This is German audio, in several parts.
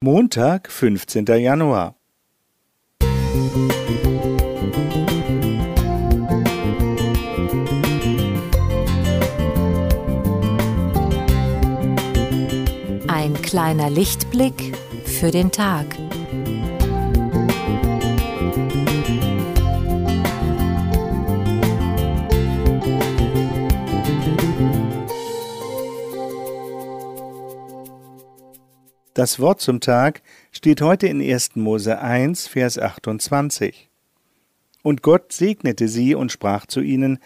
Montag, 15. Januar. Ein kleiner Lichtblick für den Tag. Das Wort zum Tag steht heute in 1. Mose 1, Vers 28. Und Gott segnete sie und sprach zu ihnen,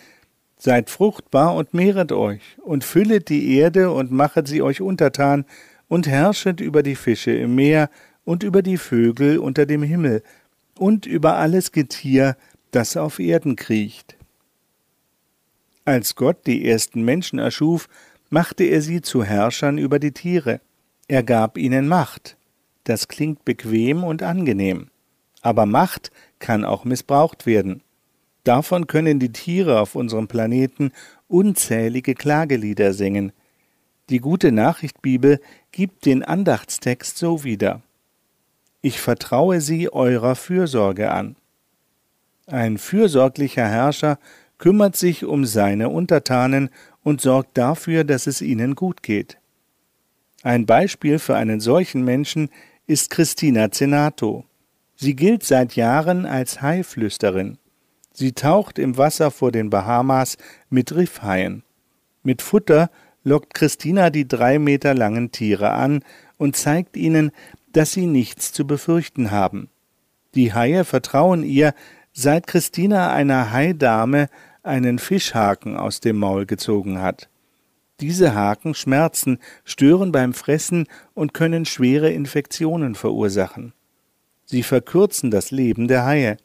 Seid fruchtbar und mehret euch, und füllet die Erde und machet sie euch untertan, und herrschet über die Fische im Meer und über die Vögel unter dem Himmel und über alles Getier, das auf Erden kriecht. Als Gott die ersten Menschen erschuf, machte er sie zu Herrschern über die Tiere. Er gab ihnen Macht. Das klingt bequem und angenehm. Aber Macht kann auch missbraucht werden. Davon können die Tiere auf unserem Planeten unzählige Klagelieder singen. Die gute Nachricht Bibel gibt den Andachtstext so wieder. Ich vertraue sie eurer Fürsorge an. Ein fürsorglicher Herrscher kümmert sich um seine Untertanen und sorgt dafür, dass es ihnen gut geht. Ein Beispiel für einen solchen Menschen ist Christina Zenato. Sie gilt seit Jahren als Haiflüsterin. Sie taucht im Wasser vor den Bahamas mit Riffhaien. Mit Futter lockt Christina die drei Meter langen Tiere an und zeigt ihnen, dass sie nichts zu befürchten haben. Die Haie vertrauen ihr, seit Christina einer Haidame einen Fischhaken aus dem Maul gezogen hat. Diese Haken schmerzen, stören beim Fressen und können schwere Infektionen verursachen. Sie verkürzen das Leben der Haie.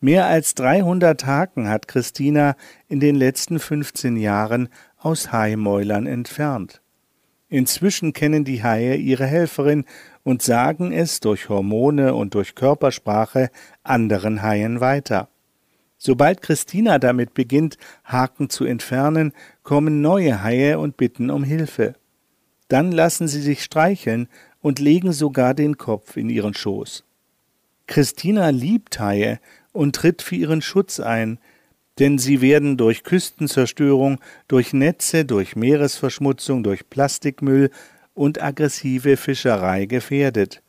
Mehr als 300 Haken hat Christina in den letzten 15 Jahren aus Haimäulern entfernt. Inzwischen kennen die Haie ihre Helferin und sagen es durch Hormone und durch Körpersprache anderen Haien weiter. Sobald Christina damit beginnt, Haken zu entfernen, kommen neue Haie und bitten um Hilfe. Dann lassen sie sich streicheln und legen sogar den Kopf in ihren Schoß. Christina liebt Haie und tritt für ihren Schutz ein, denn sie werden durch Küstenzerstörung, durch Netze, durch Meeresverschmutzung, durch Plastikmüll und aggressive Fischerei gefährdet.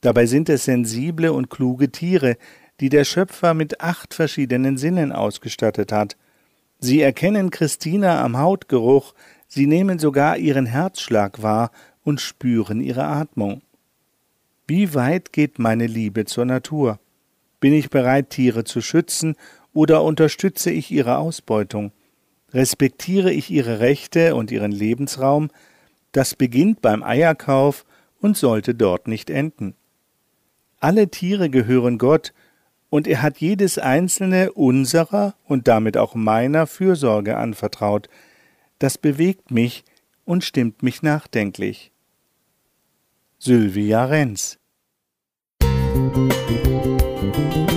Dabei sind es sensible und kluge Tiere, die der Schöpfer mit acht verschiedenen Sinnen ausgestattet hat. Sie erkennen Christina am Hautgeruch, sie nehmen sogar ihren Herzschlag wahr und spüren ihre Atmung. Wie weit geht meine Liebe zur Natur? Bin ich bereit, Tiere zu schützen, oder unterstütze ich ihre Ausbeutung? Respektiere ich ihre Rechte und ihren Lebensraum? Das beginnt beim Eierkauf und sollte dort nicht enden. Alle Tiere gehören Gott, und er hat jedes einzelne unserer und damit auch meiner Fürsorge anvertraut. Das bewegt mich und stimmt mich nachdenklich. Sylvia Renz Musik